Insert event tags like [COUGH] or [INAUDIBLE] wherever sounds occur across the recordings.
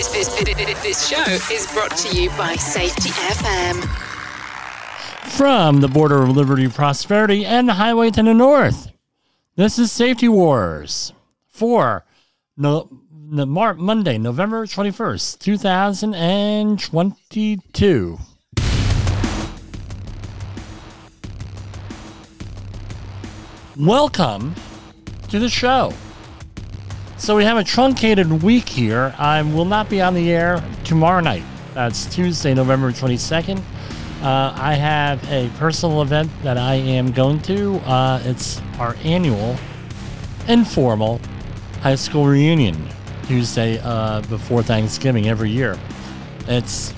This, this, this, show is brought to you by Safety FM. From the border of liberty, prosperity, and the highway to the north, this is Safety Wars for no, no, Monday, November 21st, 2022. Welcome to the show. So we have a truncated week here. I will not be on the air tomorrow night. That's Tuesday, November 22nd. Uh, I have a personal event that I am going to. Uh, it's our annual informal high school reunion Tuesday uh, before Thanksgiving every year. It's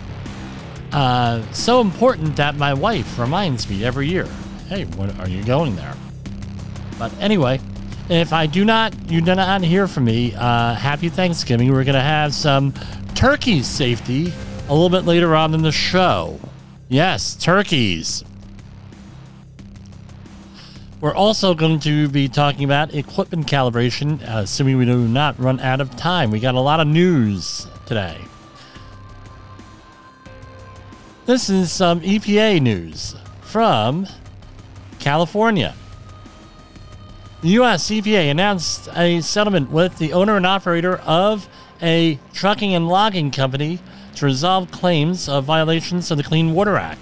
uh, so important that my wife reminds me every year hey, when are you going there? But anyway, if I do not, you do not hear from me, uh, happy Thanksgiving. We're going to have some turkey safety a little bit later on in the show. Yes, turkeys. We're also going to be talking about equipment calibration, uh, assuming we do not run out of time. We got a lot of news today. This is some EPA news from California. The U.S. EPA announced a settlement with the owner and operator of a trucking and logging company to resolve claims of violations of the Clean Water Act.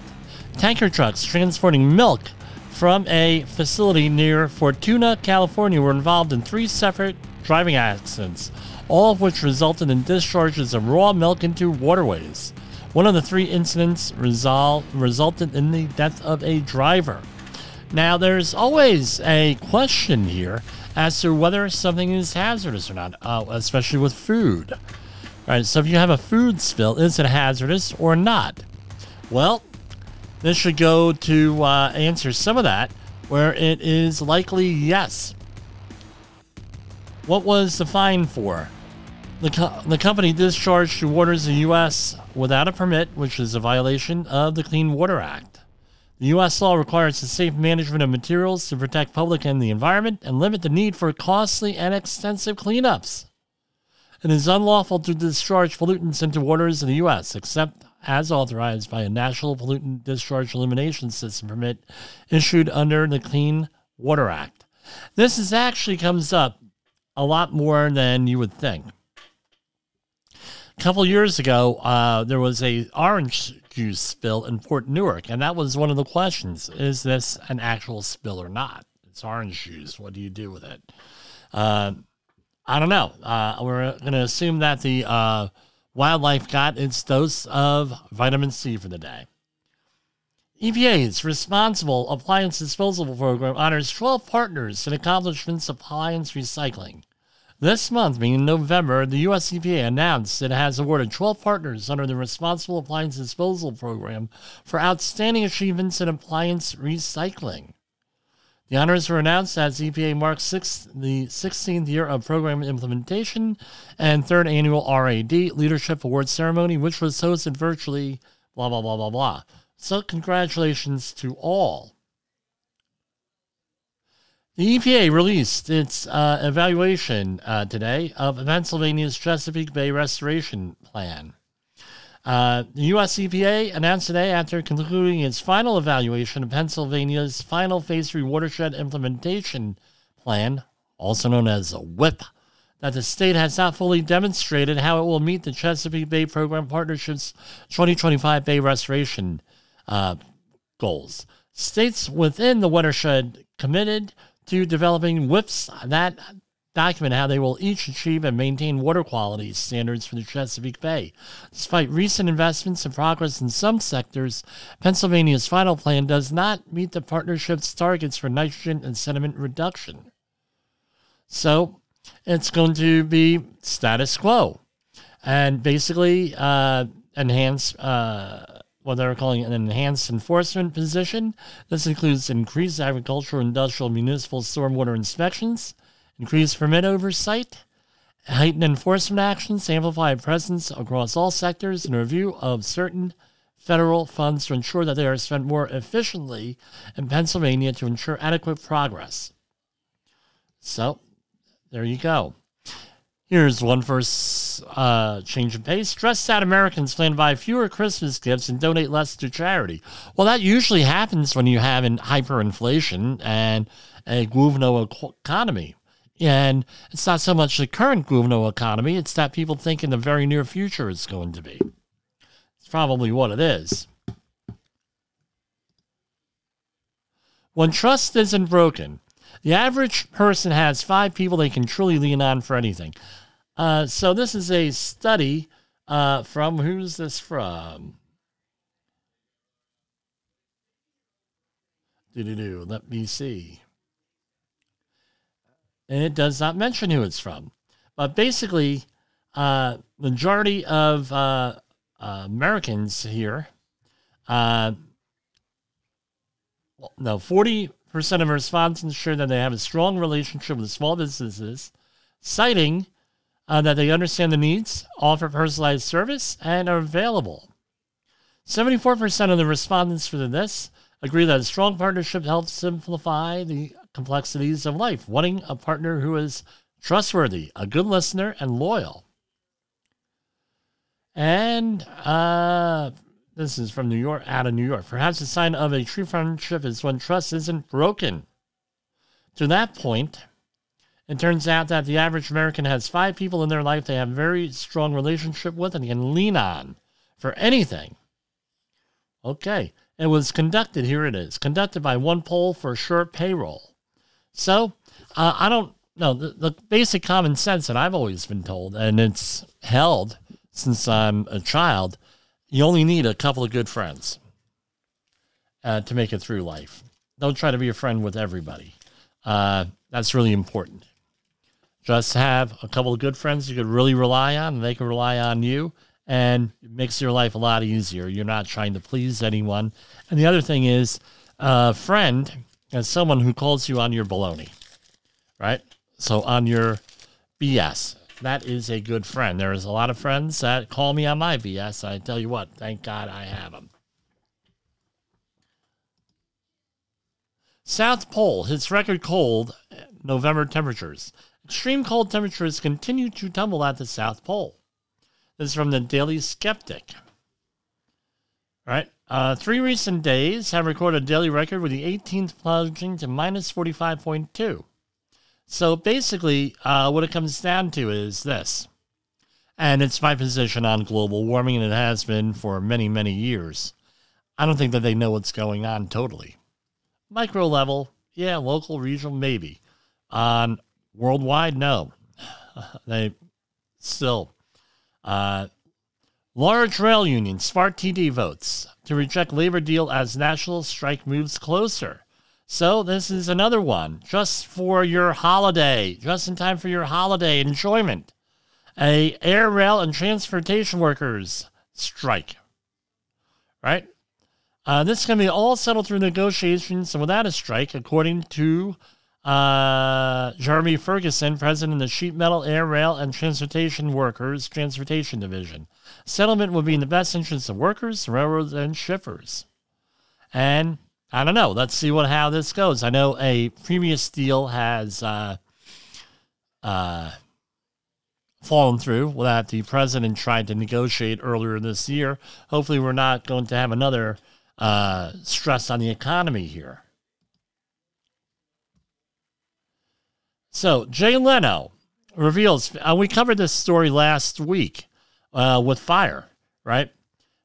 Tanker trucks transporting milk from a facility near Fortuna, California, were involved in three separate driving accidents, all of which resulted in discharges of raw milk into waterways. One of the three incidents resol- resulted in the death of a driver. Now, there's always a question here as to whether something is hazardous or not, uh, especially with food. All right, so if you have a food spill, is it hazardous or not? Well, this should go to uh, answer some of that, where it is likely yes. What was the fine for? The, co- the company discharged to waters in the U.S. without a permit, which is a violation of the Clean Water Act. The U.S. law requires the safe management of materials to protect public and the environment and limit the need for costly and extensive cleanups. It is unlawful to discharge pollutants into waters in the U.S., except as authorized by a National Pollutant Discharge Elimination System permit issued under the Clean Water Act. This is actually comes up a lot more than you would think. A couple years ago, uh, there was a orange juice spill in Port Newark, and that was one of the questions: Is this an actual spill or not? It's orange juice. What do you do with it? Uh, I don't know. Uh, we're going to assume that the uh, wildlife got its dose of vitamin C for the day. EPA's Responsible Appliance Disposal Program honors 12 partners in accomplishments of appliance recycling. This month, being November, the US EPA announced it has awarded 12 partners under the Responsible Appliance Disposal Program for outstanding achievements in appliance recycling. The honors were announced as EPA marks six, the 16th year of program implementation and third annual RAD Leadership Award Ceremony, which was hosted virtually, blah, blah, blah, blah, blah. So, congratulations to all. The EPA released its uh, evaluation uh, today of Pennsylvania's Chesapeake Bay Restoration Plan. Uh, the U.S. EPA announced today, after concluding its final evaluation of Pennsylvania's final Phase 3 Watershed Implementation Plan, also known as a WIP, that the state has not fully demonstrated how it will meet the Chesapeake Bay Program Partnership's 2025 Bay Restoration uh, goals. States within the watershed committed to developing WIPs that document how they will each achieve and maintain water quality standards for the Chesapeake Bay. Despite recent investments and progress in some sectors, Pennsylvania's final plan does not meet the partnership's targets for nitrogen and sediment reduction. So it's going to be status quo and basically uh, enhance. Uh, what they're calling an enhanced enforcement position. This includes increased agricultural, industrial, municipal stormwater inspections, increased permit oversight, heightened enforcement actions, amplified presence across all sectors, and review of certain federal funds to ensure that they are spent more efficiently in Pennsylvania to ensure adequate progress. So, there you go. Here's one for uh, change of pace. Stressed out Americans plan to buy fewer Christmas gifts and donate less to charity. Well, that usually happens when you have an hyperinflation and a Guvno economy. And it's not so much the current Guvno economy, it's that people think in the very near future it's going to be. It's probably what it is. When trust isn't broken, the average person has five people they can truly lean on for anything. Uh, so this is a study uh, from who's this from? Do do do. Let me see. And it does not mention who it's from, but basically, uh, majority of uh, uh, Americans here, uh, no, forty percent of respondents share that they have a strong relationship with small businesses, citing uh, that they understand the needs, offer personalized service, and are available. 74% of the respondents for this agree that a strong partnership helps simplify the complexities of life, wanting a partner who is trustworthy, a good listener, and loyal. And uh, this is from New York, out of New York. Perhaps a sign of a true friendship is when trust isn't broken. To that point, it turns out that the average American has five people in their life they have a very strong relationship with and can lean on for anything. Okay, it was conducted, here it is, conducted by OnePoll for short payroll. So, uh, I don't know, the, the basic common sense that I've always been told, and it's held since I'm a child, you only need a couple of good friends uh, to make it through life. Don't try to be a friend with everybody. Uh, that's really important. Just have a couple of good friends you could really rely on, and they can rely on you, and it makes your life a lot easier. You're not trying to please anyone. And the other thing is, a friend is someone who calls you on your baloney, right? So on your BS. That is a good friend. There's a lot of friends that call me on my BS. I tell you what, thank God I have them. South Pole hits record cold eh, November temperatures. Extreme cold temperatures continue to tumble at the South Pole. This is from the Daily Skeptic. All right. Uh, three recent days have recorded a daily record with the 18th plunging to minus 45.2. So basically, uh, what it comes down to is this. And it's my position on global warming, and it has been for many, many years. I don't think that they know what's going on totally. Micro level, yeah, local, regional, maybe. On Worldwide, no. [SIGHS] they still. Uh, large rail union, Smart TD votes to reject labor deal as national strike moves closer. So this is another one, just for your holiday, just in time for your holiday enjoyment. A air, rail, and transportation workers strike. Right? Uh, this can be all settled through negotiations and without a strike, according to uh, Jeremy Ferguson, president of the Sheet Metal, Air, Rail, and Transportation Workers Transportation Division. Settlement would be in the best interest of workers, railroads, and shippers. And I don't know. Let's see what how this goes. I know a previous deal has uh, uh, fallen through that the president tried to negotiate earlier this year. Hopefully, we're not going to have another uh, stress on the economy here. So Jay Leno reveals, uh, we covered this story last week uh, with Fire, right?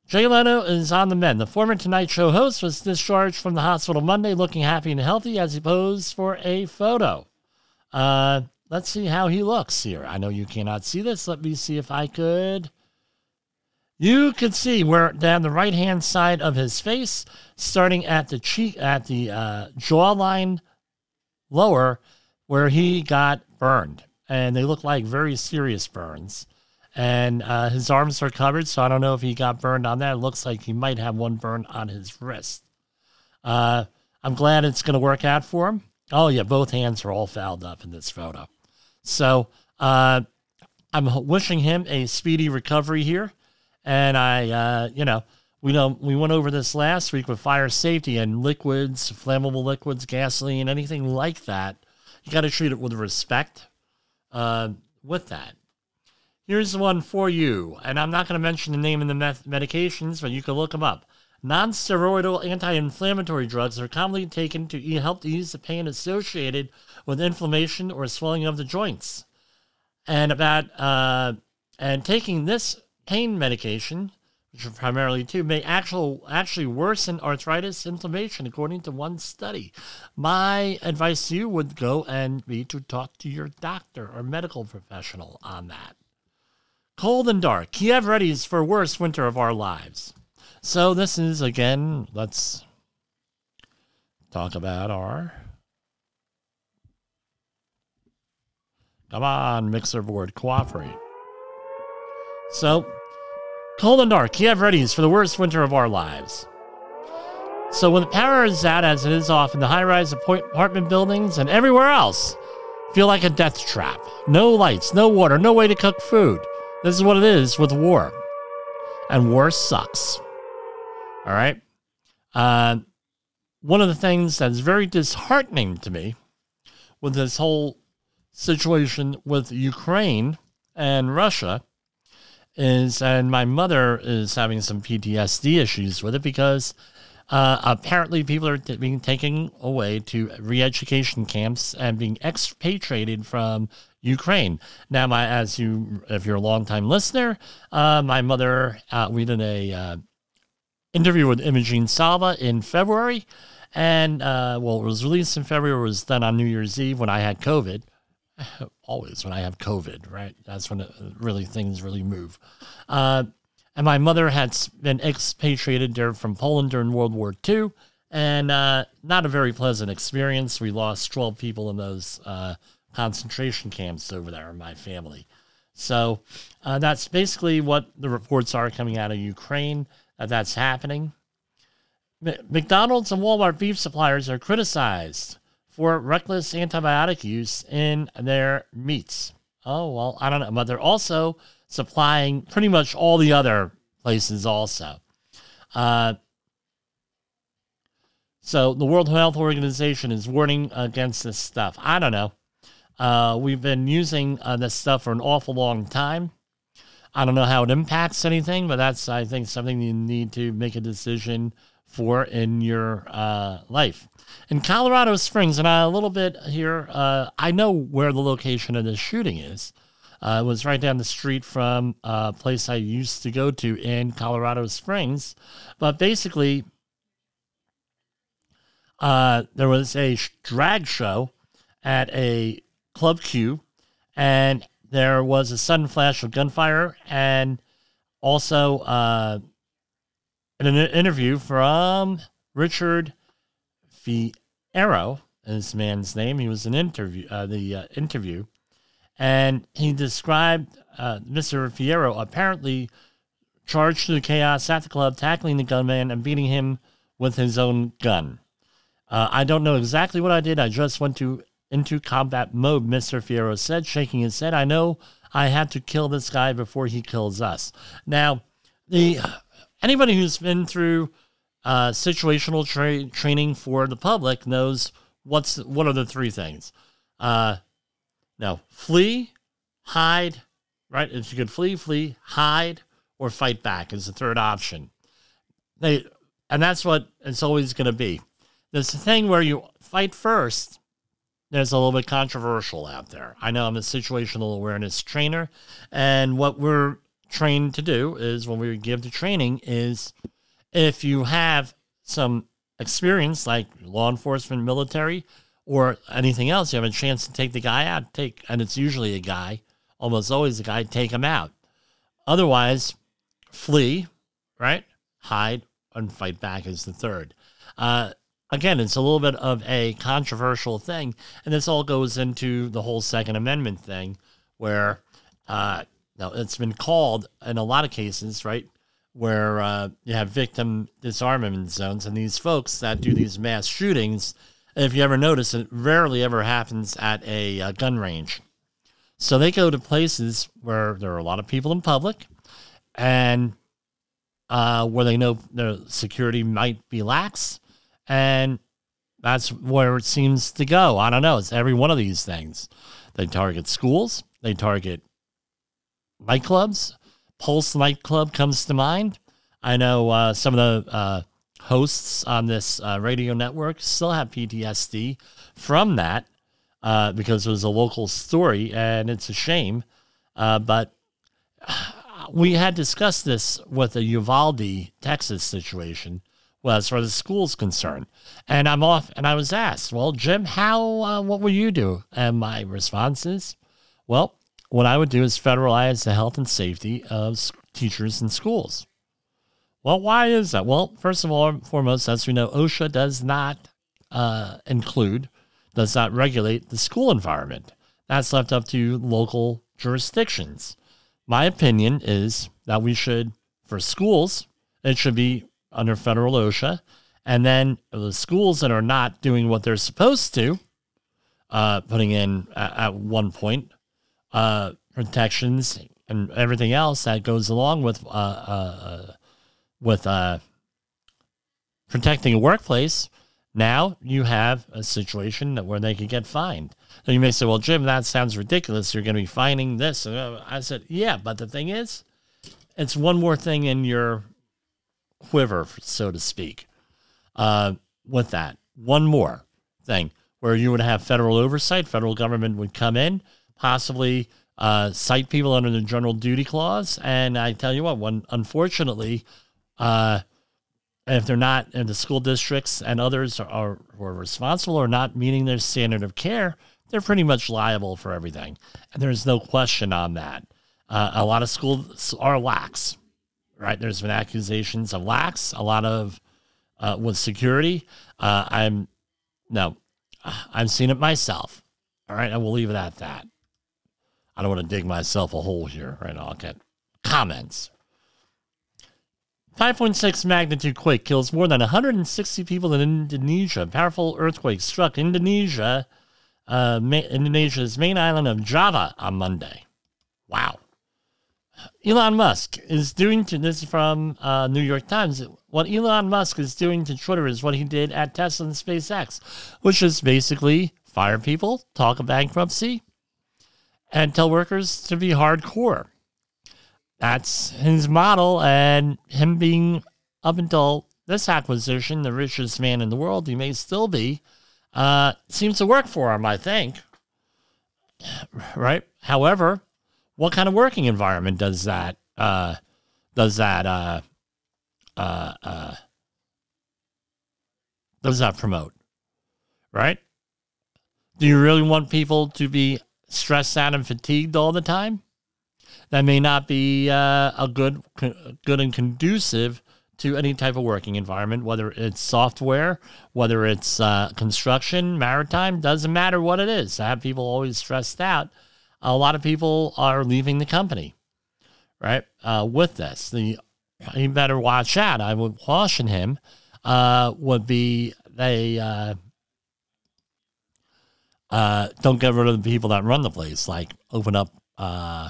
Jay Leno is on the mend. The former Tonight Show host was discharged from the hospital Monday looking happy and healthy as he posed for a photo. Uh, let's see how he looks here. I know you cannot see this. Let me see if I could. You can see where down the right hand side of his face, starting at the cheek, at the uh, jawline lower, where he got burned, and they look like very serious burns. And uh, his arms are covered, so I don't know if he got burned on that. It looks like he might have one burn on his wrist. Uh, I'm glad it's going to work out for him. Oh, yeah, both hands are all fouled up in this photo. So uh, I'm wishing him a speedy recovery here. And I, uh, you know, we know we went over this last week with fire safety and liquids, flammable liquids, gasoline, anything like that you got to treat it with respect uh, with that. Here's one for you, and I'm not going to mention the name of the meth- medications, but you can look them up. Non-steroidal anti-inflammatory drugs are commonly taken to e- help ease the pain associated with inflammation or swelling of the joints. And about uh, and taking this pain medication, which are primarily two, may actual actually worsen arthritis inflammation, according to one study. My advice to you would go and be to talk to your doctor or medical professional on that. Cold and dark. Kiev readies for worst winter of our lives. So this is again. Let's talk about our. Come on, mixer board, cooperate. So, cold and dark. Kiev readies for the worst winter of our lives. So when the power is out, as it is off in the high-rise apartment buildings and everywhere else, feel like a death trap. No lights, no water, no way to cook food. This is what it is with war. And war sucks. All right. Uh, one of the things that's very disheartening to me with this whole situation with Ukraine and Russia is, and my mother is having some PTSD issues with it because uh, apparently people are t- being taken away to re-education camps and being expatriated from Ukraine. Now, my as you, if you're a longtime listener, uh, my mother, uh, we did a uh, interview with Imogene Salva in February, and uh, well, it was released in February. It was done on New Year's Eve when I had COVID. [SIGHS] Always when I have COVID, right? That's when it, really things really move. Uh, and my mother had been expatriated from Poland during World War II, and uh, not a very pleasant experience. We lost 12 people in those concentration camps over there in my family. So uh, that's basically what the reports are coming out of Ukraine that that's happening. McDonald's and Walmart beef suppliers are criticized for reckless antibiotic use in their meats. Oh, well, I don't know. But they're also supplying pretty much all the other places also. Uh, so the World Health Organization is warning against this stuff. I don't know. Uh, we've been using uh, this stuff for an awful long time. I don't know how it impacts anything, but that's, I think, something you need to make a decision for in your uh, life. In Colorado Springs, and a little bit here, uh, I know where the location of this shooting is. Uh, it was right down the street from a place I used to go to in Colorado Springs. But basically, uh, there was a drag show at a Club Q, and there was a sudden flash of gunfire, and also uh, an interview from Richard Fierro, this man's name. He was an interview, uh, the uh, interview, and he described uh, Mr. Fierro apparently charged through the chaos at the club, tackling the gunman and beating him with his own gun. Uh, I don't know exactly what I did. I just went to into combat mode, Mr. Fierro said, shaking his head. I know I had to kill this guy before he kills us. Now, the anybody who's been through uh, situational tra- training for the public knows what's what are the three things. Uh, now, flee, hide, right? If you could flee, flee, hide, or fight back is the third option. They, and that's what it's always going to be. There's a thing where you fight first there's a little bit controversial out there. I know I'm a situational awareness trainer, and what we're trained to do is when we give the training is if you have some experience like law enforcement, military, or anything else, you have a chance to take the guy out, take and it's usually a guy, almost always a guy, take him out. Otherwise, flee, right? Hide and fight back is the third. Uh, again, it's a little bit of a controversial thing, and this all goes into the whole Second Amendment thing, where uh, now it's been called in a lot of cases, right, where uh, you have victim disarmament zones, and these folks that do these mass shootings, if you ever notice, it rarely ever happens at a, a gun range. So they go to places where there are a lot of people in public, and uh, where they know the security might be lax and that's where it seems to go. I don't know. It's every one of these things. They target schools, they target nightclubs. Pulse nightclub comes to mind. I know uh, some of the uh, hosts on this uh, radio network still have PTSD from that uh, because it was a local story, and it's a shame. Uh, but we had discussed this with the Uvalde, Texas situation, well, as far as the school's concerned. And I'm off, and I was asked, "Well, Jim, how? Uh, what will you do?" And my response is, "Well, what I would do is federalize the health and safety of teachers in schools." Well, why is that? Well, first of all, foremost, as we know, OSHA does not uh, include does not regulate the school environment. That's left up to local jurisdictions. My opinion is that we should, for schools, it should be under federal OSHA. And then the schools that are not doing what they're supposed to, uh, putting in at, at one point uh, protections and everything else that goes along with uh, uh, uh with uh, protecting a workplace now you have a situation where they could get fined. So you may say, well, Jim, that sounds ridiculous. You're going to be fining this. I said, yeah, but the thing is, it's one more thing in your quiver, so to speak, uh, with that. One more thing where you would have federal oversight, federal government would come in, possibly uh, cite people under the general duty clause. And I tell you what, when unfortunately, uh, if they're not, and the school districts and others are, are, are responsible or not meeting their standard of care, they're pretty much liable for everything. And there's no question on that. Uh, a lot of schools are lax, right? There's been accusations of lax, a lot of uh, with security. Uh, I'm no, I've seen it myself. All right, I will leave it at that. I don't want to dig myself a hole here, right? now. I'll get comments. 5.6 magnitude quake kills more than 160 people in Indonesia. Powerful earthquake struck Indonesia, uh, Indonesia's main island of Java on Monday. Wow. Elon Musk is doing to this from uh, New York Times. What Elon Musk is doing to Twitter is what he did at Tesla and SpaceX, which is basically fire people, talk of bankruptcy, and tell workers to be hardcore that's his model, and him being up until this acquisition, the richest man in the world, he may still be, uh, seems to work for him, I think. [SIGHS] Right? However, what kind of working environment does that uh, does that uh, uh, uh, does that promote? Right? Do you really want people to be stressed out and fatigued all the time? that may not be uh, a good, good and conducive to any type of working environment, whether it's software, whether it's uh, construction, maritime, doesn't matter what it is. I have people always stressed out. A lot of people are leaving the company, right? Uh, with this, the you better watch out. I would caution him. Uh, would be they uh, don't get rid of the people that run the place, like open up uh,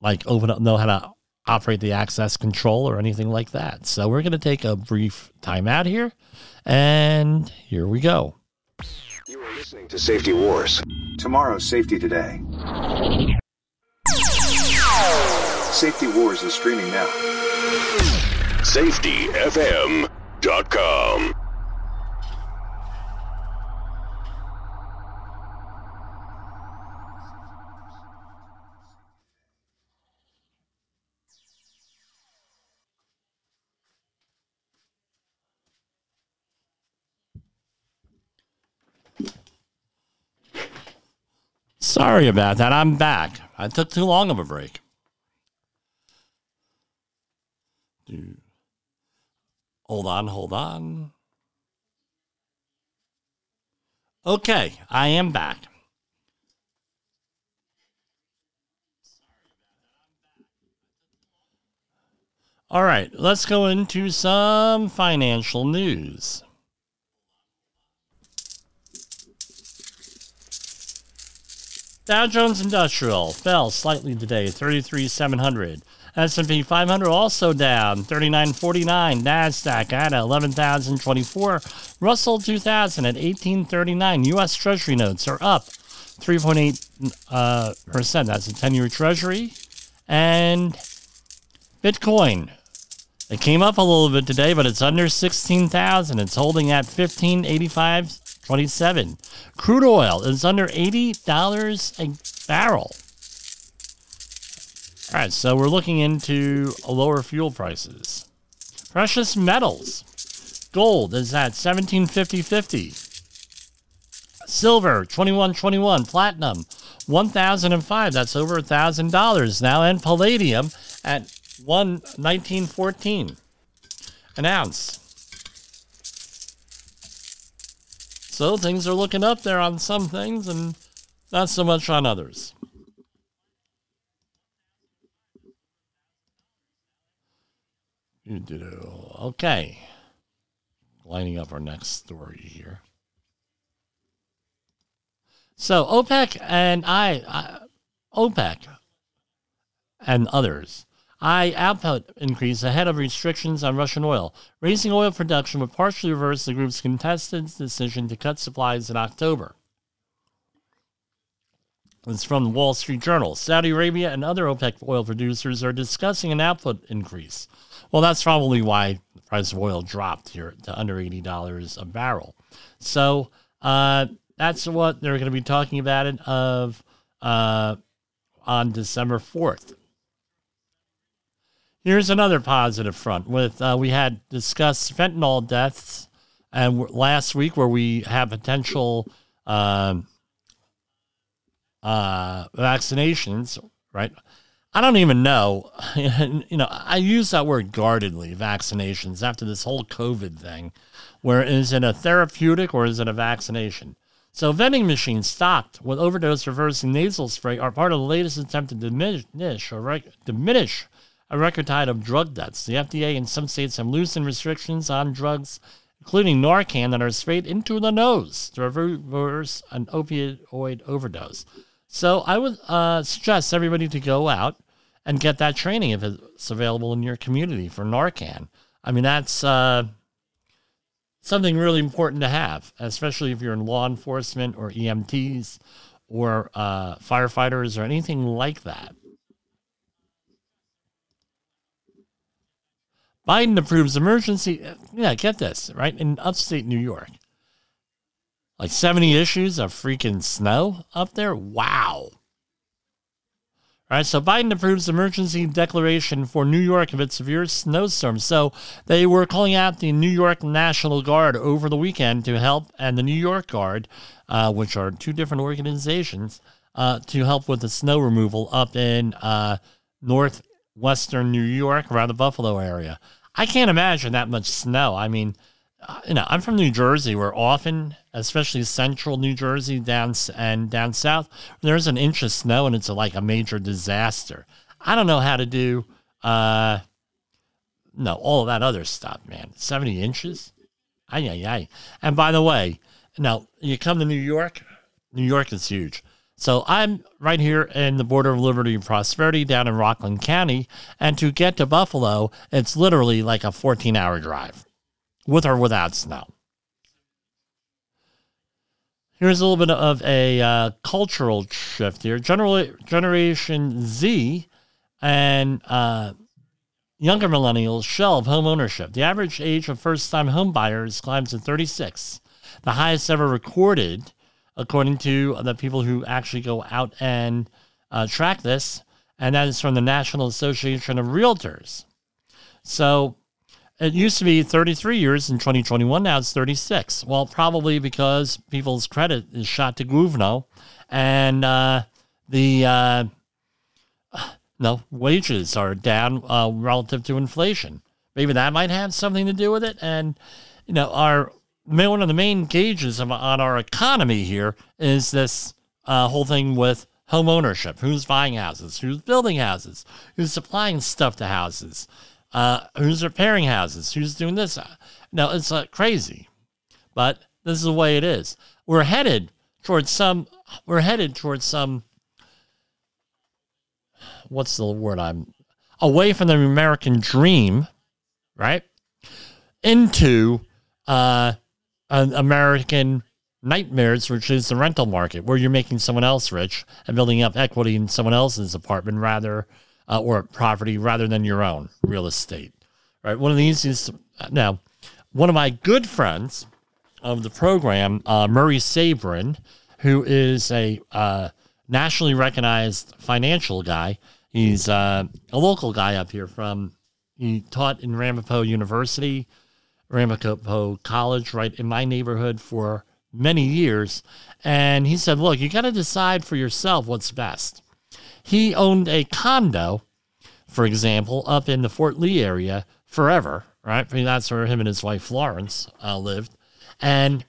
like open up, know how to operate the access control or anything like that. So we're going to take a brief timeout here, and here we go. You are listening to Safety Wars. Tomorrow's Safety Today. Safety Wars is streaming now. SafetyFM.com. Sorry about that. I'm back. I took too long of a break. Hold on, hold on. Okay, I am back. All right, let's go into some financial news. Dow Jones Industrial fell slightly today, 33,700. S&P 500 also down, 39.49. Nasdaq at 11,024. Russell 2000 at 1839. U.S. Treasury notes are up 3.8 uh, percent. That's a 10-year Treasury, And Bitcoin. It came up a little bit today, but it's under 16,000. It's holding at 1585.27. Crude oil is under $80 a barrel. All right, so we're looking into lower fuel prices. Precious metals. Gold is at 1750.50. Silver 2121. Platinum 1005. That's over $1,000 now. And palladium at 11914 an ounce. So things are looking up there on some things and not so much on others. Okay. Lining up our next story here. So OPEC and I, uh, OPEC and others, I output increase ahead of restrictions on Russian oil. Raising oil production would partially reverse the group's contested decision to cut supplies in October. It's from the Wall Street Journal. Saudi Arabia and other OPEC oil producers are discussing an output increase. Well, that's probably why the price of oil dropped here to under $80 a barrel. So uh, that's what they're going to be talking about it of uh, on December 4th. Here's another positive front. With uh, we had discussed fentanyl deaths, and last week where we have potential um, uh, vaccinations, right? I don't even know. [LAUGHS] you know, I use that word guardedly, vaccinations, after this whole COVID thing, where is it a therapeutic or is it a vaccination? So, vending machines stocked with overdose reversing nasal spray are part of the latest attempt to diminish or diminish a record tide of drug deaths. The FDA and some states have loosened restrictions on drugs, including Narcan, that are sprayed into the nose to reverse an opioid overdose. So I would uh, suggest everybody to go out and get that training if it's available in your community for Narcan. I mean, that's uh, something really important to have, especially if you're in law enforcement or EMTs or uh, firefighters or anything like that. Biden approves emergency. Yeah, get this, right? In upstate New York, like 70 issues of freaking snow up there. Wow. All right, so Biden approves emergency declaration for New York of its severe snowstorm. So they were calling out the New York National Guard over the weekend to help, and the New York Guard, uh, which are two different organizations, uh, to help with the snow removal up in uh, northwestern New York, around the Buffalo area. I can't imagine that much snow. I mean, uh, you know, I'm from New Jersey, where often, especially central New Jersey down and down south, there's an inch of snow and it's a, like a major disaster. I don't know how to do, uh, no, all that other stuff, man. 70 inches? Ay, ay, ay. And by the way, now you come to New York, New York is huge. So I'm right here in the border of liberty and prosperity down in Rockland County. And to get to Buffalo, it's literally like a 14 hour drive with or without snow. Here's a little bit of a uh, cultural shift here. General, Generation Z and uh, younger millennials shelve home ownership. The average age of first time home buyers climbs to 36, the highest ever recorded according to the people who actually go out and uh, track this, and that is from the National Association of Realtors. So it used to be 33 years in 2021, now it's 36. Well, probably because people's credit is shot to Guvno, and uh, the uh, [SIGHS] no wages are down uh, relative to inflation. Maybe that might have something to do with it, and you know our one of the main gauges of, on our economy here is this uh, whole thing with home ownership. Who's buying houses? Who's building houses? Who's supplying stuff to houses? Uh, who's repairing houses? Who's doing this? Now, it's uh, crazy, but this is the way it is. We're headed towards some. We're headed towards some. What's the word I'm away from the American dream, right? Into uh, an American nightmares, which is the rental market, where you're making someone else rich and building up equity in someone else's apartment rather uh, or property rather than your own real estate. Right. One of the easiest. Now, one of my good friends of the program, uh, Murray Sabrin, who is a uh, nationally recognized financial guy. He's uh, a local guy up here from. He taught in Ramapo University, Ramapo College, right in my neighborhood for many years. And he said, "Look, you got to decide for yourself what's best." He owned a condo, for example, up in the Fort Lee area forever, right? I mean, that's where him and his wife Florence uh, lived. And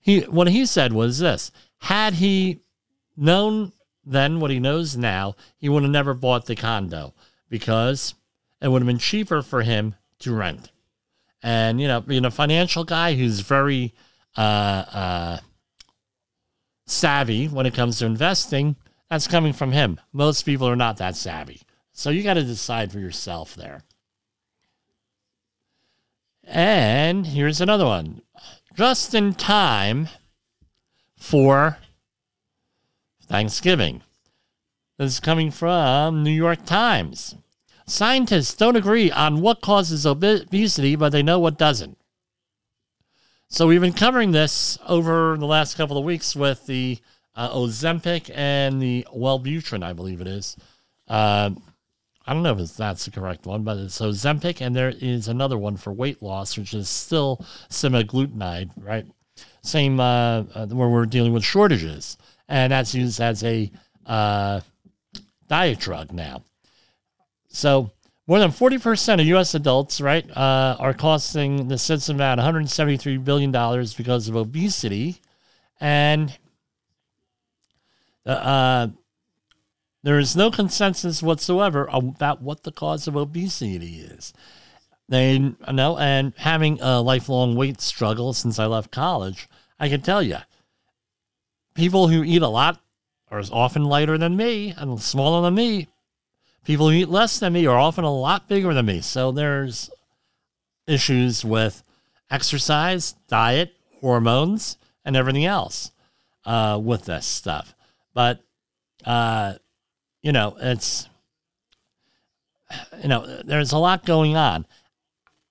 he, what he said was this: had he known then what he knows now, he would have never bought the condo because it would have been cheaper for him to rent. And you know, being a financial guy who's very uh, uh, savvy when it comes to investing, that's coming from him. Most people are not that savvy. So you got to decide for yourself there. And here's another one. Just in time for Thanksgiving. This is coming from New York Times. Scientists don't agree on what causes obesity, but they know what doesn't. So we've been covering this over the last couple of weeks with the uh, Ozempic and the Wellbutrin, I believe it is. Uh, I don't know if that's the correct one, but it's Ozempic, and there is another one for weight loss, which is still semaglutide, right? Same uh, uh, where we're dealing with shortages, and that's used as a uh, diet drug now. So more than 40% of U.S. adults, right, uh, are costing the system about $173 billion because of obesity. And uh, there is no consensus whatsoever about what the cause of obesity is. They know, and having a lifelong weight struggle since I left college, I can tell you, people who eat a lot are often lighter than me and smaller than me. People who eat less than me are often a lot bigger than me. So there's issues with exercise, diet, hormones, and everything else uh, with this stuff. But uh, you know, it's, you know, there's a lot going on.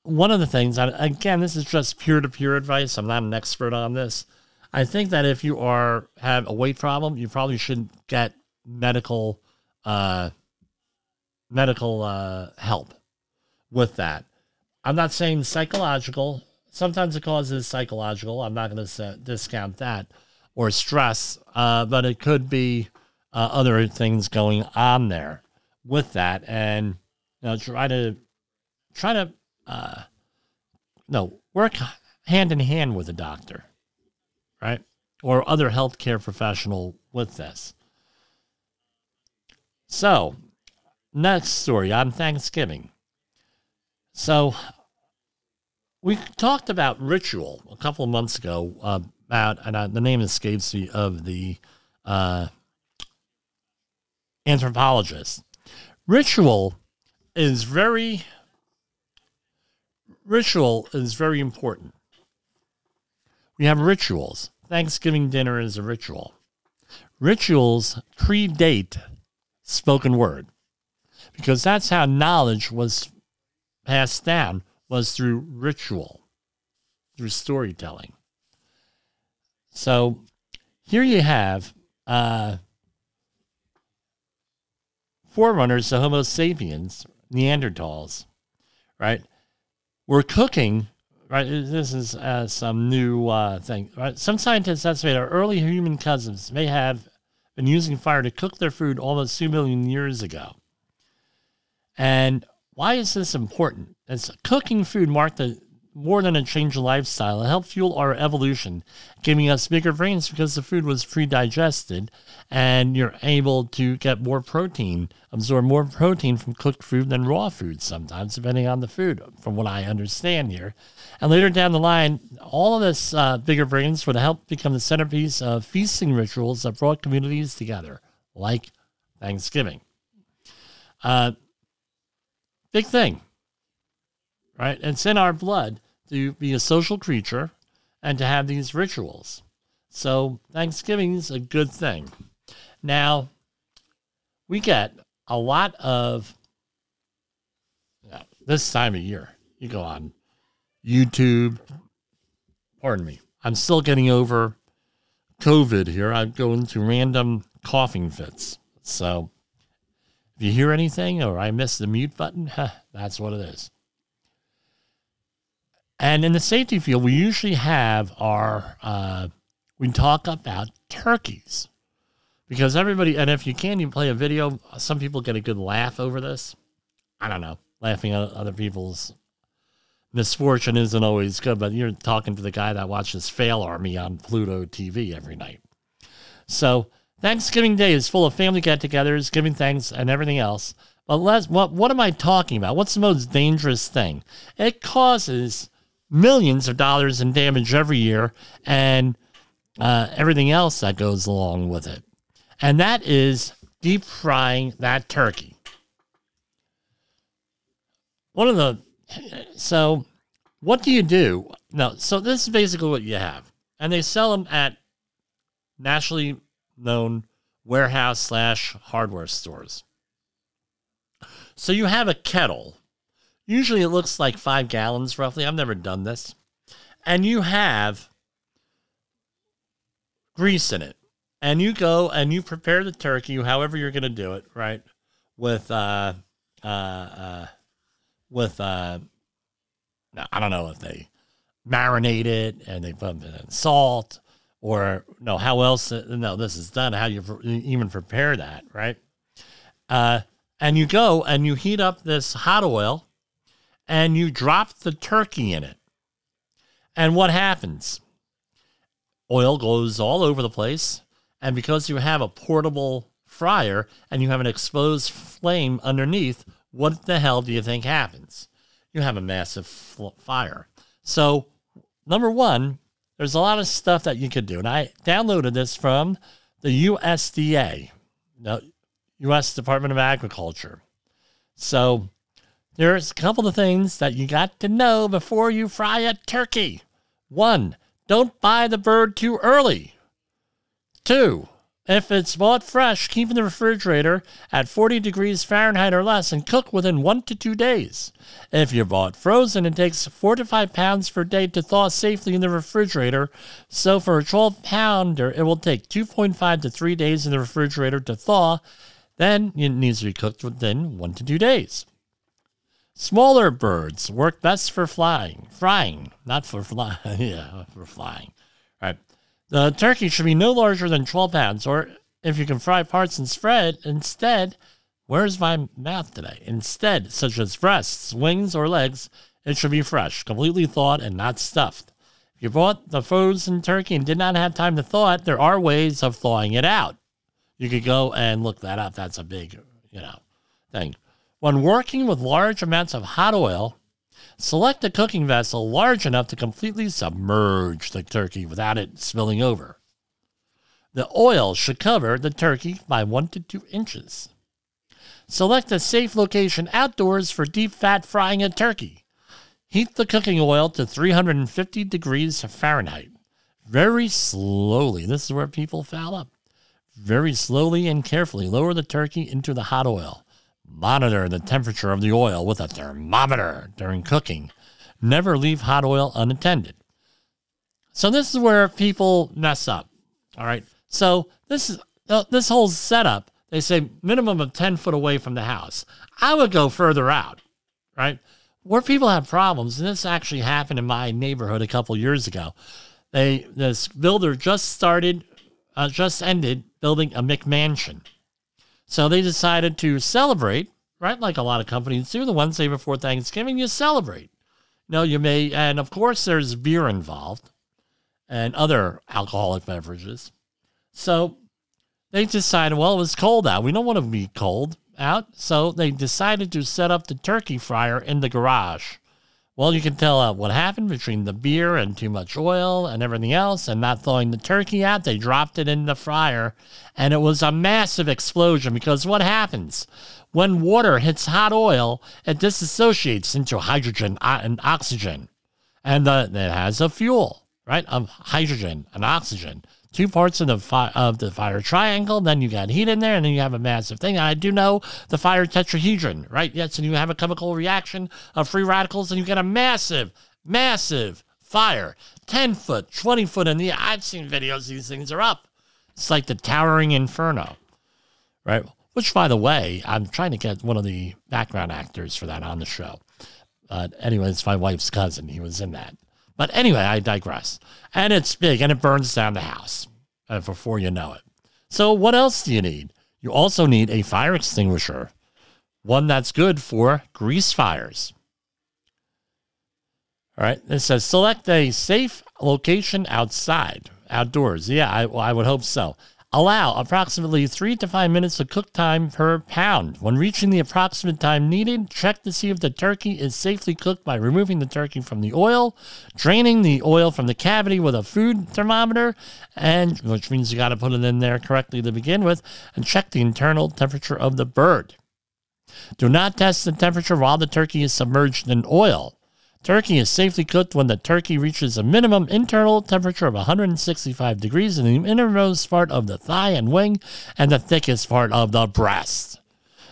One of the things, again, this is just peer to peer advice. I'm not an expert on this. I think that if you are have a weight problem, you probably shouldn't get medical, uh, medical uh, help with that. I'm not saying psychological. Sometimes it causes psychological. I'm not going to discount that or stress, uh, but it could be uh, other things going on there with that, and you know, try to try to uh, no work hand in hand with a doctor, right, or other healthcare professional with this. So, next story on Thanksgiving. So, we talked about ritual a couple of months ago uh, about, and the name escapes me of the uh, anthropologist. Ritual is very ritual is very important. We have rituals. Thanksgiving dinner is a ritual. Rituals predate spoken word because that's how knowledge was passed down was through ritual, through storytelling. So here you have uh, forerunners of Homo sapiens, Neanderthals, right? We're cooking, right? This is uh, some new uh, thing, right? Some scientists estimate our early human cousins may have been using fire to cook their food almost 2 million years ago. And why is this important? As cooking food marked the more than a change in lifestyle. It helped fuel our evolution, giving us bigger brains because the food was pre digested and you're able to get more protein, absorb more protein from cooked food than raw food sometimes, depending on the food, from what I understand here. And later down the line, all of this uh, bigger brains would help become the centerpiece of feasting rituals that brought communities together, like Thanksgiving. Uh, big thing, right? It's in our blood to be a social creature and to have these rituals. So Thanksgiving is a good thing. Now, we get a lot of yeah, this time of year, you go on YouTube. Pardon me. I'm still getting over COVID here. I'm going into random coughing fits. So if you hear anything or I miss the mute button, [LAUGHS] huh, that's what it is. And in the safety field, we usually have our, uh, we talk about turkeys because everybody, and if you can, you play a video. Some people get a good laugh over this. I don't know, laughing at other people's misfortune isn't always good, but you're talking to the guy that watches Fail Army on Pluto TV every night. So Thanksgiving Day is full of family get-togethers, giving thanks, and everything else. But let's, what what am I talking about? What's the most dangerous thing? It causes millions of dollars in damage every year, and uh, everything else that goes along with it, and that is deep frying that turkey. One of the so what do you do? No, so this is basically what you have, and they sell them at nationally known warehouse slash hardware stores. So you have a kettle. Usually it looks like five gallons roughly. I've never done this. And you have grease in it. And you go and you prepare the turkey, however you're going to do it, right? With, uh, uh, uh, with, uh, I don't know if they marinate it and they put salt or no, how else? No, this is done. How you even prepare that, right? Uh, and you go and you heat up this hot oil, and you drop the turkey in it. And what happens? Oil goes all over the place, and because you have a portable fryer and you have an exposed flame underneath, what the hell do you think happens? You have a massive fire. So, number one, there's a lot of stuff that you could do. And I downloaded this from the USDA, the U.S. Department of Agriculture. So there's a couple of things that you got to know before you fry a turkey. One, don't buy the bird too early. Two, if it's bought fresh, keep in the refrigerator at 40 degrees Fahrenheit or less and cook within one to two days. If you're bought frozen, it takes four to five pounds per day to thaw safely in the refrigerator. So for a 12 pounder, it will take 2.5 to three days in the refrigerator to thaw. Then it needs to be cooked within one to two days. Smaller birds work best for flying, frying, not for flying. [LAUGHS] yeah, for flying. Right. The turkey should be no larger than 12 pounds, or if you can fry parts and spread, instead, where's my mouth today? Instead, such as breasts, wings, or legs, it should be fresh, completely thawed, and not stuffed. If you bought the frozen turkey and did not have time to thaw it, there are ways of thawing it out. You could go and look that up. That's a big, you know, thing. When working with large amounts of hot oil, Select a cooking vessel large enough to completely submerge the turkey without it spilling over. The oil should cover the turkey by one to two inches. Select a safe location outdoors for deep fat frying a turkey. Heat the cooking oil to 350 degrees Fahrenheit. Very slowly. This is where people foul up. Very slowly and carefully lower the turkey into the hot oil. Monitor the temperature of the oil with a thermometer during cooking. Never leave hot oil unattended. So this is where people mess up. All right. So this is uh, this whole setup. They say minimum of ten foot away from the house. I would go further out. Right. Where people have problems, and this actually happened in my neighborhood a couple years ago. They this builder just started, uh, just ended building a McMansion so they decided to celebrate, right? Like a lot of companies do, the Wednesday before Thanksgiving, you celebrate. No, you may, and of course, there's beer involved and other alcoholic beverages. So they decided, well, it was cold out. We don't want to be cold out. So they decided to set up the turkey fryer in the garage. Well, you can tell uh, what happened between the beer and too much oil and everything else, and not throwing the turkey out. They dropped it in the fryer, and it was a massive explosion because what happens? When water hits hot oil, it disassociates into hydrogen uh, and oxygen, and the, it has a fuel, right, of hydrogen and oxygen. Two parts of the fi- of the fire triangle. Then you got heat in there, and then you have a massive thing. I do know the fire tetrahedron, right? Yes, and you have a chemical reaction of free radicals, and you get a massive, massive fire, ten foot, twenty foot in the. I've seen videos; these things are up. It's like the towering inferno, right? Which, by the way, I'm trying to get one of the background actors for that on the show. But anyway, it's my wife's cousin. He was in that. But anyway, I digress. And it's big and it burns down the house uh, before you know it. So, what else do you need? You also need a fire extinguisher, one that's good for grease fires. All right, it says select a safe location outside, outdoors. Yeah, I, well, I would hope so. Allow approximately three to five minutes of cook time per pound. When reaching the approximate time needed, check to see if the turkey is safely cooked by removing the turkey from the oil, draining the oil from the cavity with a food thermometer, and which means you got to put it in there correctly to begin with, and check the internal temperature of the bird. Do not test the temperature while the turkey is submerged in oil. Turkey is safely cooked when the turkey reaches a minimum internal temperature of 165 degrees in the innermost part of the thigh and wing and the thickest part of the breast.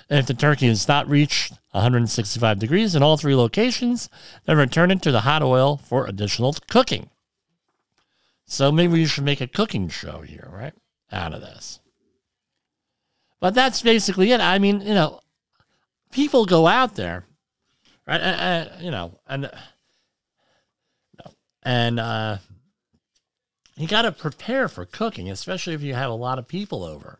If the turkey has not reached 165 degrees in all three locations, then return it to the hot oil for additional cooking. So maybe we should make a cooking show here, right? Out of this. But that's basically it. I mean, you know, people go out there right? Uh, uh, you know, and uh, and uh, you got to prepare for cooking, especially if you have a lot of people over.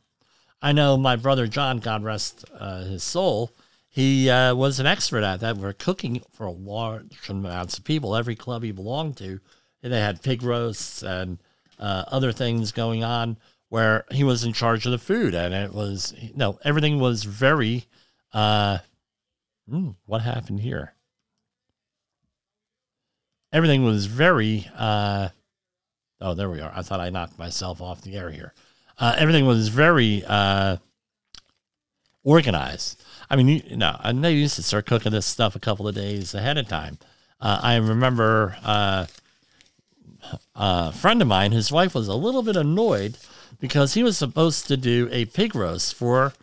I know my brother John, God rest uh, his soul, he uh, was an expert at that. We're cooking for large amounts of people. Every club he belonged to, they had pig roasts and uh, other things going on where he was in charge of the food, and it was you know everything was very uh, mm, what happened here? Everything was very, uh, oh, there we are. I thought I knocked myself off the air here. Uh, everything was very uh, organized. I mean, you, know, I know you used to start cooking this stuff a couple of days ahead of time. Uh, I remember uh, a friend of mine, his wife was a little bit annoyed because he was supposed to do a pig roast for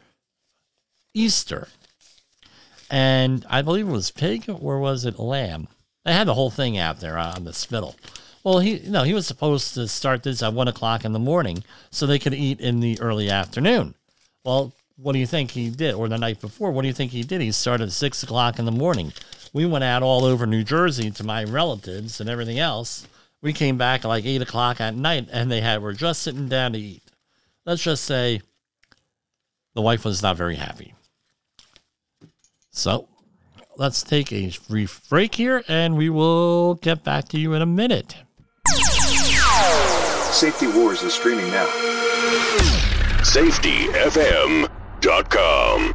Easter and I believe it was pig or was it lamb? They had the whole thing out there uh, on the spittle. Well, he you know he was supposed to start this at one o'clock in the morning so they could eat in the early afternoon. Well, what do you think he did? Or the night before, what do you think he did? He started at six o'clock in the morning. We went out all over New Jersey to my relatives and everything else. We came back at like eight o'clock at night, and they had were just sitting down to eat. Let's just say the wife was not very happy. So let's take a brief break here and we will get back to you in a minute. Safety Wars is streaming now. SafetyFM.com.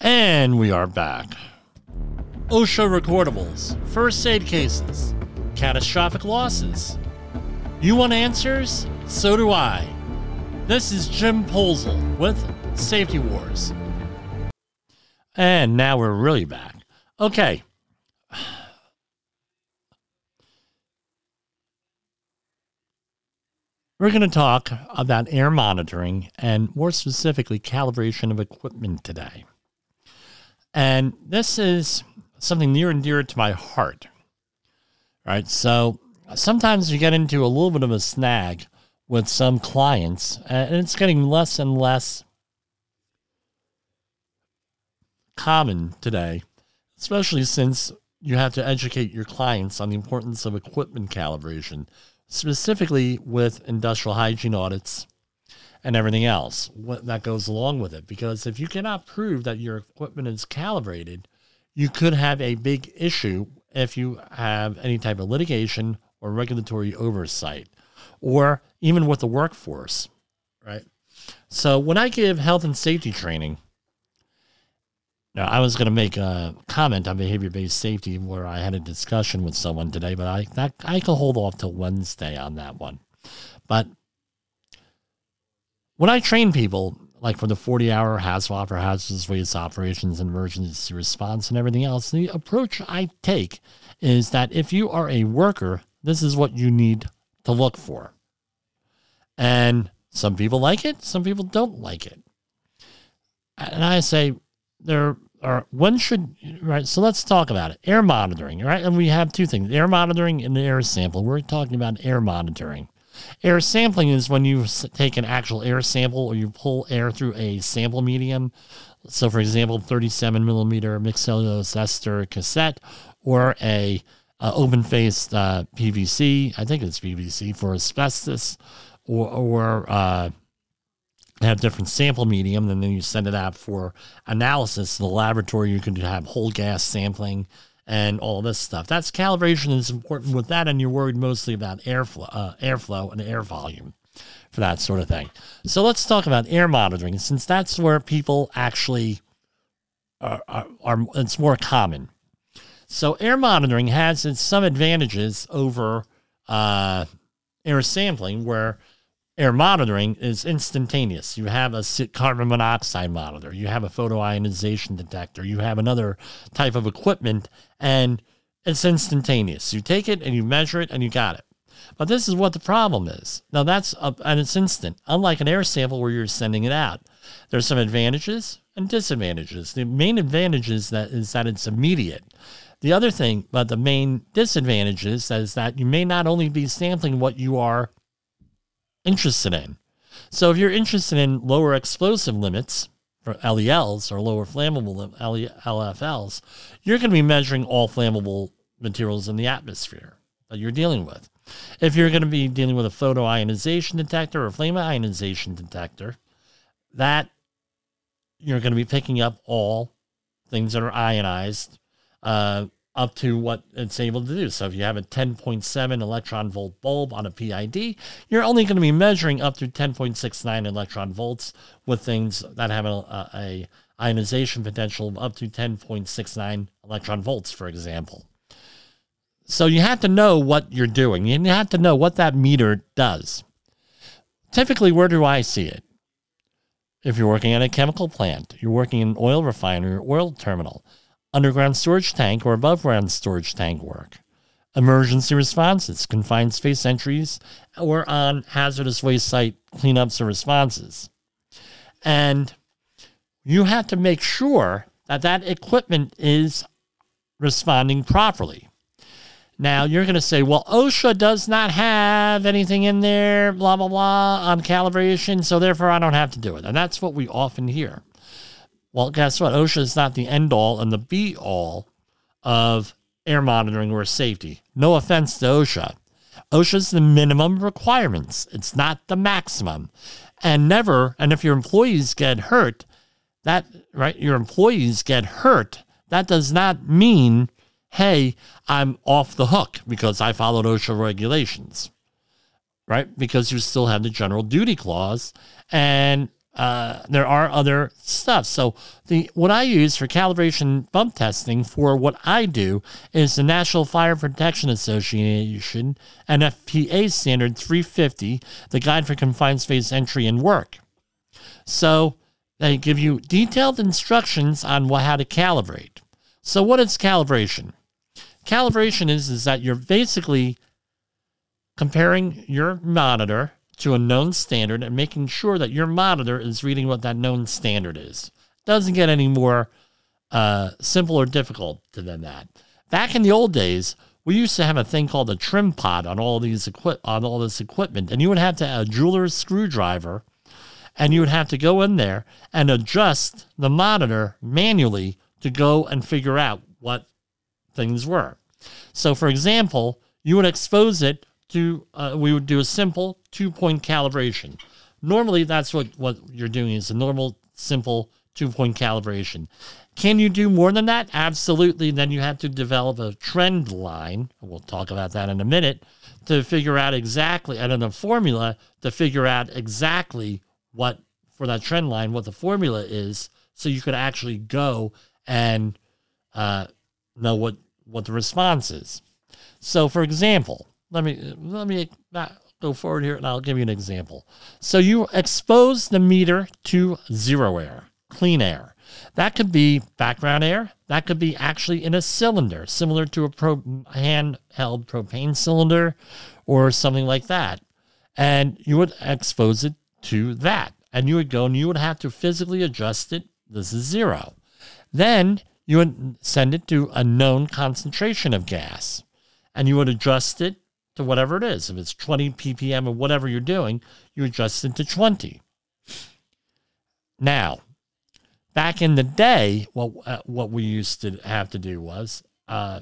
And we are back. OSHA recordables, first aid cases, catastrophic losses. You want answers? So do I. This is Jim Posel with Safety Wars. And now we're really back. Okay. We're going to talk about air monitoring and more specifically calibration of equipment today. And this is something near and dear to my heart. Right? So sometimes you get into a little bit of a snag with some clients, and it's getting less and less common today, especially since you have to educate your clients on the importance of equipment calibration, specifically with industrial hygiene audits and everything else what that goes along with it. Because if you cannot prove that your equipment is calibrated, you could have a big issue if you have any type of litigation or regulatory oversight, or even with the workforce. right? So when I give health and safety training, now I was going to make a comment on behavior based safety where I had a discussion with someone today, but I that I can hold off till Wednesday on that one. But when I train people, like for the 40 hour HAZWOP or hazardous waste operations and emergency response and everything else, the approach I take is that if you are a worker, this is what you need to look for. And some people like it, some people don't like it. And I say there are when should right so let's talk about it. Air monitoring, right? And we have two things, air monitoring and air sample. We're talking about air monitoring. Air sampling is when you take an actual air sample or you pull air through a sample medium. So, for example, 37 millimeter mixed cellulose ester cassette or a open faced uh, PVC, I think it's PVC for asbestos, or, or uh, have different sample medium, and then you send it out for analysis. In the laboratory, you can have whole gas sampling and all this stuff. That's calibration is important with that, and you're worried mostly about airflow, uh, airflow and air volume for that sort of thing. So let's talk about air monitoring, since that's where people actually are, are, are it's more common. So air monitoring has some advantages over uh, air sampling, where air monitoring is instantaneous. You have a carbon monoxide monitor, you have a photoionization detector, you have another type of equipment, and it's instantaneous. You take it and you measure it and you got it. But this is what the problem is. Now that's a, and it's instant. Unlike an air sample where you're sending it out, there's some advantages and disadvantages. The main advantage is that is that it's immediate. The other thing, but the main disadvantage is, is that you may not only be sampling what you are interested in. So if you're interested in lower explosive limits for LELs or lower flammable LFLs, you're going to be measuring all flammable materials in the atmosphere that you're dealing with. If you're going to be dealing with a photoionization detector or flame ionization detector, that you're going to be picking up all things that are ionized uh, up to what it's able to do. So if you have a 10.7 electron volt bulb on a PID, you're only going to be measuring up to 10.69 electron volts with things that have a, a, ionization potential of up to 10.69 electron volts, for example. So you have to know what you're doing. You have to know what that meter does. Typically, where do I see it? If you're working at a chemical plant, you're working in an oil refinery or oil terminal, underground storage tank or above ground storage tank work, emergency responses, confined space entries, or on hazardous waste site cleanups or responses. And you have to make sure that that equipment is responding properly. Now, you're going to say, well, OSHA does not have anything in there, blah, blah, blah, on calibration, so therefore I don't have to do it. And that's what we often hear. Well, guess what? OSHA is not the end all and the be all of air monitoring or safety. No offense to OSHA. OSHA is the minimum requirements, it's not the maximum. And never, and if your employees get hurt, that, right, your employees get hurt, that does not mean, hey, I'm off the hook because I followed OSHA regulations, right? Because you still have the general duty clause. And uh, there are other stuff. So the what I use for calibration bump testing for what I do is the National Fire Protection Association NFPA standard 350, the guide for confined space entry and work. So they give you detailed instructions on what, how to calibrate. So what is calibration? Calibration is, is that you're basically comparing your monitor to a known standard and making sure that your monitor is reading what that known standard is. Doesn't get any more uh, simple or difficult than that. Back in the old days, we used to have a thing called a trim pot on all these equip on all this equipment, and you would have to have a jeweler's screwdriver, and you would have to go in there and adjust the monitor manually to go and figure out what things were. So, for example, you would expose it to uh, we would do a simple two point calibration. Normally, that's what what you're doing is a normal simple two point calibration. Can you do more than that? Absolutely. Then you have to develop a trend line. We'll talk about that in a minute to figure out exactly, and then a formula to figure out exactly what for that trend line, what the formula is, so you could actually go and uh, know what what the response is. So, for example, let me let me go forward here, and I'll give you an example. So you expose the meter to zero air, clean air. That could be background air. That could be actually in a cylinder, similar to a pro- handheld propane cylinder or something like that. And you would expose it to that. And you would go and you would have to physically adjust it. This is zero. Then you would send it to a known concentration of gas and you would adjust it to whatever it is. If it's 20 ppm or whatever you're doing, you adjust it to 20. Now, back in the day, what uh, what we used to have to do was uh,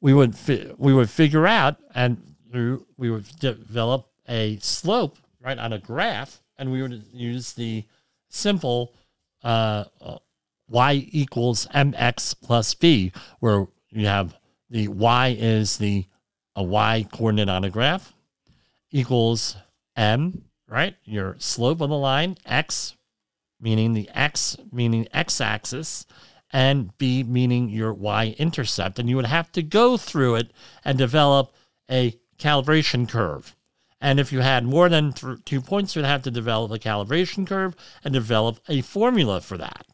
we would fi- we would figure out and we would develop a slope right on a graph, and we would use the simple uh, y equals mx plus b, where you have the y is the a y coordinate on a graph equals m, right? Your slope of the line, x meaning the x meaning x axis, and b meaning your y intercept. And you would have to go through it and develop a calibration curve. And if you had more than th- two points, you'd have to develop a calibration curve and develop a formula for that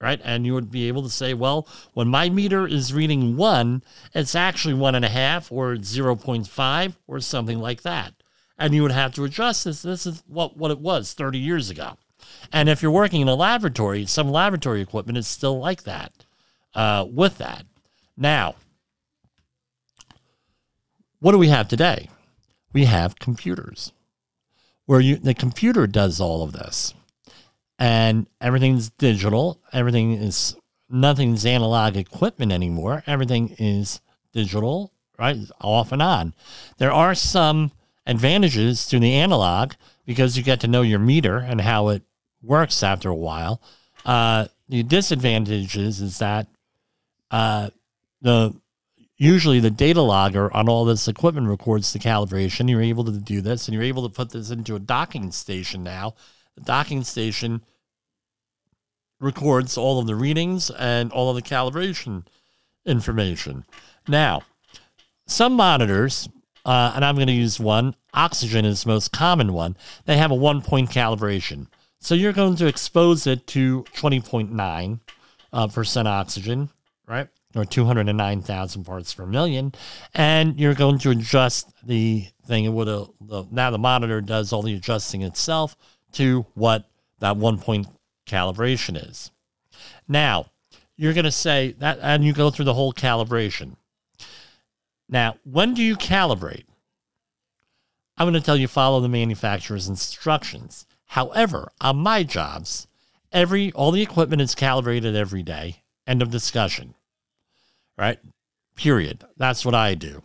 right? And you would be able to say, well, when my meter is reading one, it's actually one and a half or 0.5 or something like that. And you would have to adjust this. This is what, what it was 30 years ago. And if you're working in a laboratory, some laboratory equipment is still like that uh, with that. Now, what do we have today? We have computers where you, the computer does all of this and everything's digital. Everything is nothing's analog equipment anymore. Everything is digital, right? Off and on. There are some advantages to the analog because you get to know your meter and how it works after a while. Uh, the disadvantages is that uh, the usually the data logger on all this equipment records the calibration. You're able to do this, and you're able to put this into a docking station now the docking station records all of the readings and all of the calibration information. Now, some monitors, uh, and I'm going to use one, oxygen is the most common one, they have a one point calibration. So you're going to expose it to 20.9 uh, percent oxygen, right? Or 209,000 parts per million. And you're going to adjust the thing. A, the, now the monitor does all the adjusting itself to what that one point calibration is. Now, you're going to say that, and you go through the whole calibration. Now, when do you calibrate? I'm going to tell you follow the manufacturer's instructions. However, on my jobs, every all the equipment is calibrated every day. End of discussion. Right? Period. That's what I do.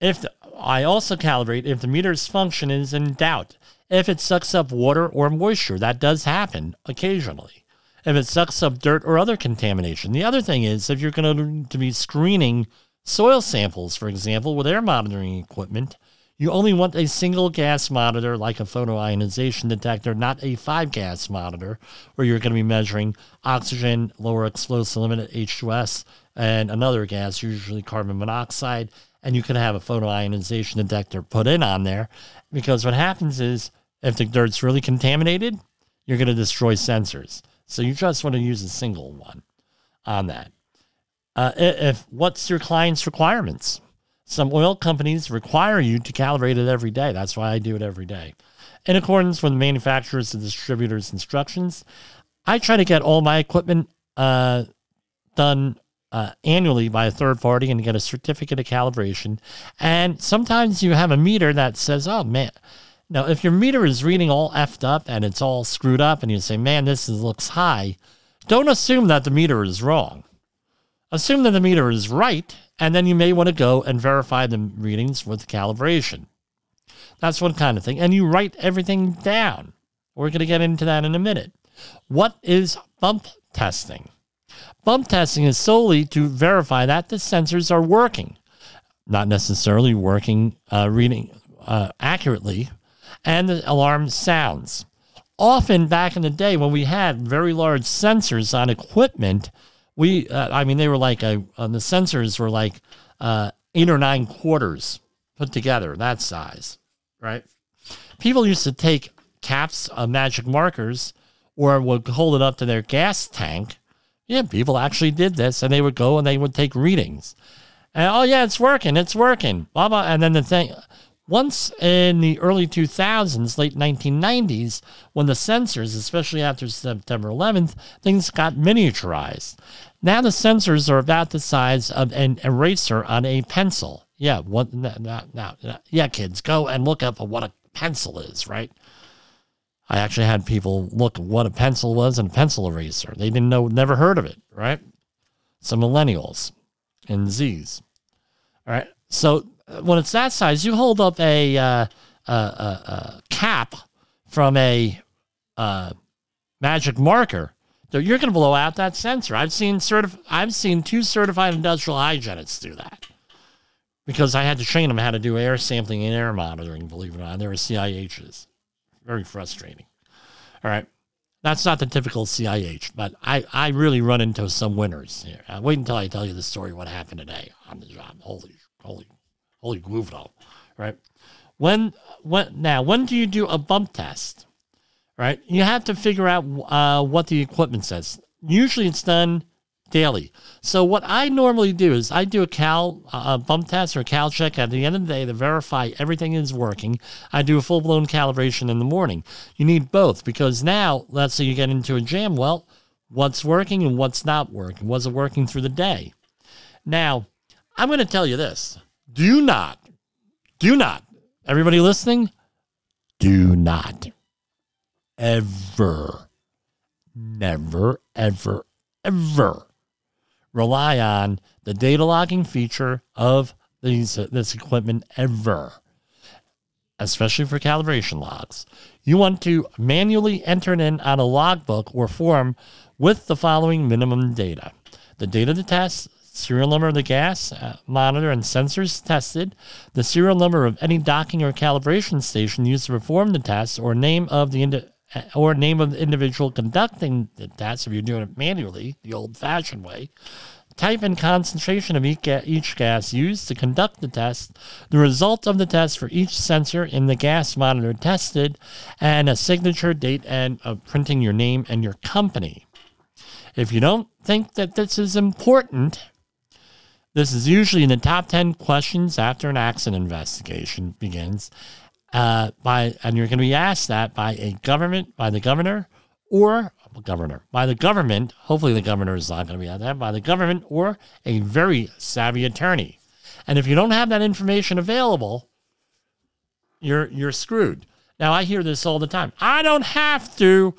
If the, I also calibrate if the meter's function is in doubt if it sucks up water or moisture. That does happen occasionally. If it sucks up dirt or other contamination. The other thing is if you're going to be screening soil samples, for example, with air monitoring equipment, you only want a single gas monitor like a photoionization detector, not a five gas monitor where you're going to be measuring oxygen, lower explosive limit H2S, and another gas, usually carbon monoxide. And you can have a photoionization detector put in on there because what happens is if the dirt's really contaminated, you're going to destroy sensors. So you just want to use a single one on that. Uh, if what's your client's requirements? Some oil companies require you to calibrate it every day. That's why I do it every day. In accordance with the manufacturer's and distributor's instructions, I try to get all my equipment uh, done uh, annually by a third party and get a certificate of calibration. And sometimes you have a meter that says, oh man, now, if your meter is reading all effed up and it's all screwed up and you say, man, this is, looks high, don't assume that the meter is wrong. Assume that the meter is right, and then you may want to go and verify the readings with calibration. That's one kind of thing. And you write everything down. We're going to get into that in a minute. What is bump testing? Bump testing is solely to verify that the sensors are working, not necessarily working, uh, reading uh, accurately and the alarm sounds. often back in the day when we had very large sensors on equipment, we, uh, I mean, they were like a, uh, the sensors were like uh, eight or nine quarters put together, that size, right? People used to take caps of magic markers or would hold it up to their gas tank. Yeah, people actually did this and they would go and they would take readings. And oh, yeah, it's working, it's working, blah, blah. And then the thing, once in the early 2000s, late 1990s, when the sensors, especially after September 11th, things got miniaturized. Now the sensors are about the size of an eraser on a pencil. Yeah, what? Now, now, yeah, kids, go and look up what a pencil is, right? I actually had people look what a pencil was and a pencil eraser. They didn't know, never heard of it, right? Some millennials and Z's. All right. So when it's that size, you hold up a, uh, a, a, a cap from a uh, magic marker, so you're going to blow out that sensor. I've seen certif- I've seen two certified industrial hygienists do that because I had to train them how to do air sampling and air monitoring. Believe it or not, they were CIHs. Very frustrating. All right. That's not the typical CIH, but I, I really run into some winners here. Wait until I tell you the story what happened today on the job. Holy, holy Holy Guvno, right? When, when, now, when do you do a bump test, right? You have to figure out uh, what the equipment says. Usually it's done daily. So what I normally do is I do a cal uh, bump test or a cal check at the end of the day to verify everything is working. I do a full blown calibration in the morning. You need both because now let's say you get into a jam. Well, what's working and what's not working? Was it working through the day? Now, I'm going to tell you this do not, do not, everybody listening, do not ever, never, ever, ever rely on the data logging feature of these this equipment ever especially for calibration logs. You want to manually enter it in on a logbook or form with the following minimum data. The data to test serial number of the gas uh, monitor and sensors tested, the serial number of any docking or calibration station used to perform the test, or name of the Uh, or name of the individual conducting the test if you're doing it manually, the old-fashioned way. Type and concentration of each, each gas used to conduct the test, the result of the test for each sensor in the gas monitor tested, and a signature date and of printing your name and your company. If you don't think that this is important, this is usually in the top 10 questions after an accident investigation begins. Uh, by and you're going to be asked that by a government, by the governor, or governor, by the government. Hopefully, the governor is not going to be at that. By the government or a very savvy attorney. And if you don't have that information available, you're you're screwed. Now I hear this all the time. I don't have to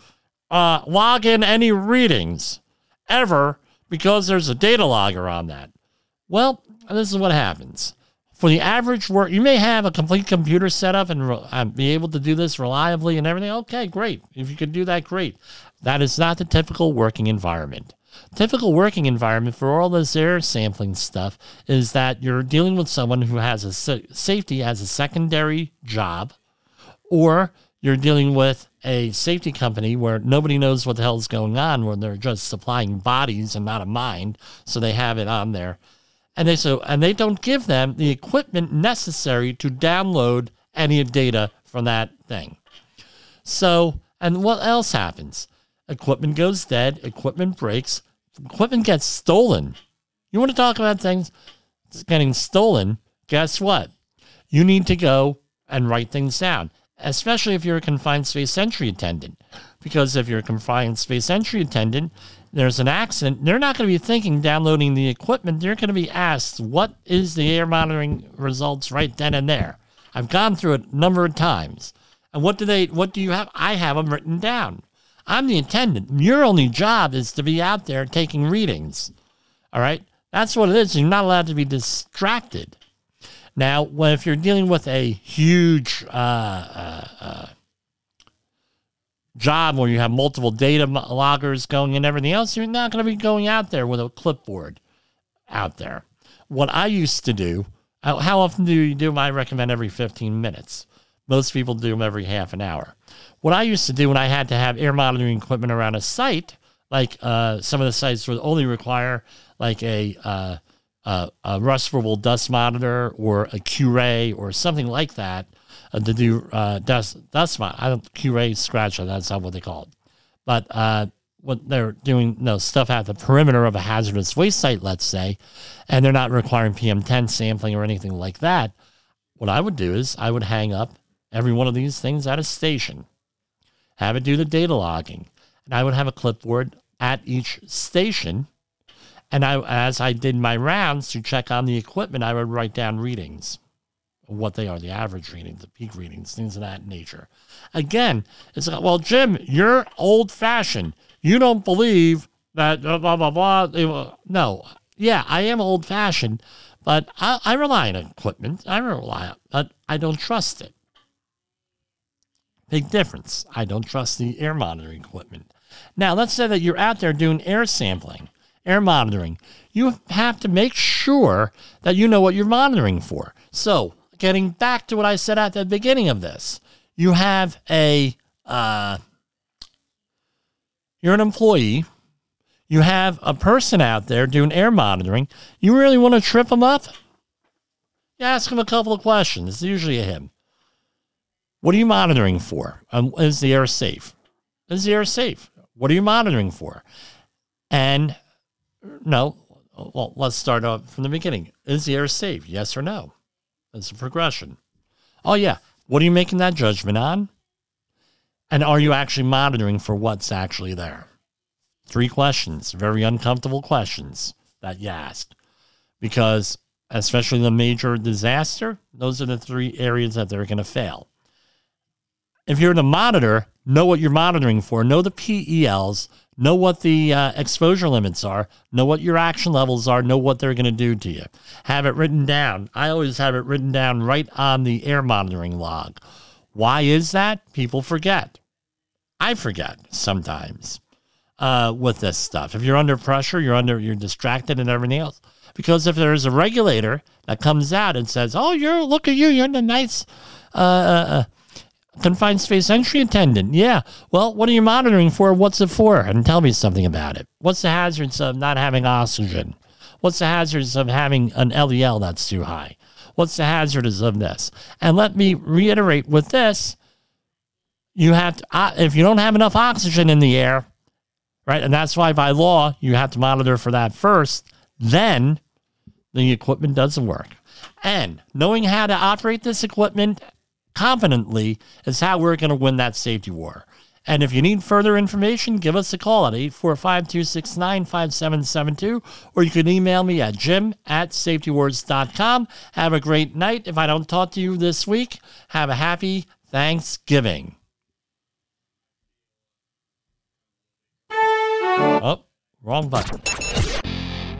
uh, log in any readings ever because there's a data logger on that. Well, this is what happens. For the average work, you may have a complete computer setup and uh, be able to do this reliably and everything. Okay, great. If you can do that, great. That is not the typical working environment. Typical working environment for all this air sampling stuff is that you're dealing with someone who has a safety as a secondary job, or you're dealing with a safety company where nobody knows what the hell is going on, where they're just supplying bodies and not a mind, so they have it on there and they so and they don't give them the equipment necessary to download any data from that thing. So, and what else happens? Equipment goes dead, equipment breaks, equipment gets stolen. You want to talk about things getting stolen? Guess what? You need to go and write things down, especially if you're a confined space entry attendant. Because if you're a confined space entry attendant, there's an accident, they're not going to be thinking downloading the equipment. They're going to be asked, what is the air monitoring results right then and there? I've gone through it a number of times. And what do they, what do you have? I have them written down. I'm the attendant. Your only job is to be out there taking readings. All right. That's what it is. You're not allowed to be distracted. Now, when, if you're dealing with a huge uh, uh, uh, job where you have multiple data loggers going and everything else, you're not going to be going out there with a clipboard out there. What I used to do, how often do you do them? I recommend every 15 minutes. Most people do them every half an hour. what I used to do when I had to have air monitoring equipment around a site, like uh, some of the sites would only require like a, uh, a, a rustful dust monitor or a Q-ray or something like that uh, to do uh, dust dust. I don't Q-ray scratcher. That's not what they call it. But uh, what they're doing, you know, stuff at the perimeter of a hazardous waste site, let's say, and they're not requiring PM10 sampling or anything like that. What I would do is I would hang up every one of these things at a station, have it do the data logging, and I would have a clipboard at each station. And I, as I did my rounds to check on the equipment, I would write down readings, what they are, the average readings, the peak readings, things of that nature. Again, it's like, well, Jim, you're old fashioned. You don't believe that blah, blah, blah, blah. No, yeah, I am old fashioned, but I, I rely on equipment. I rely on but I don't trust it. Big difference. I don't trust the air monitoring equipment. Now, let's say that you're out there doing air sampling, air monitoring. You have to make sure that you know what you're monitoring for. So, getting back to what I said at the beginning of this, you have a uh, you're an employee. You have a person out there doing air monitoring. You really want to trip them up? You ask him a couple of questions. It's usually a him. What are you monitoring for? Um, is the air safe? Is the air safe? What are you monitoring for? And no, well, let's start off from the beginning. Is the air safe? Yes or no? That's a progression. Oh, yeah. What are you making that judgment on? And are you actually monitoring for what's actually there? Three questions, very uncomfortable questions that you asked. Because, especially the major disaster, those are the three areas that they're going to fail if you're to monitor, know what you're monitoring for, know the PELs, know what the uh, exposure limits are, know what your action levels are, know what they're going to do to you. Have it written down. I always have it written down right on the air monitoring log. Why is that? People forget. I forget sometimes uh, with this stuff. If you're under pressure, you're under, you're distracted and everything else. Because if there's a regulator that comes out and says, "Oh, you're look at you, you're in a nice." Uh, uh, uh Confined space entry attendant. Yeah. Well, what are you monitoring for? What's it for? And tell me something about it. What's the hazards of not having oxygen? What's the hazards of having an LEL that's too high? What's the hazards of this? And let me reiterate with this you have to, uh, if you don't have enough oxygen in the air, right? And that's why by law you have to monitor for that first, then the equipment doesn't work. And knowing how to operate this equipment confidently is how we're going to win that safety war. And if you need further information, give us a call at 845 269 5772, or you can email me at jim at safetywars.com. Have a great night. If I don't talk to you this week, have a happy Thanksgiving. Oh, wrong button.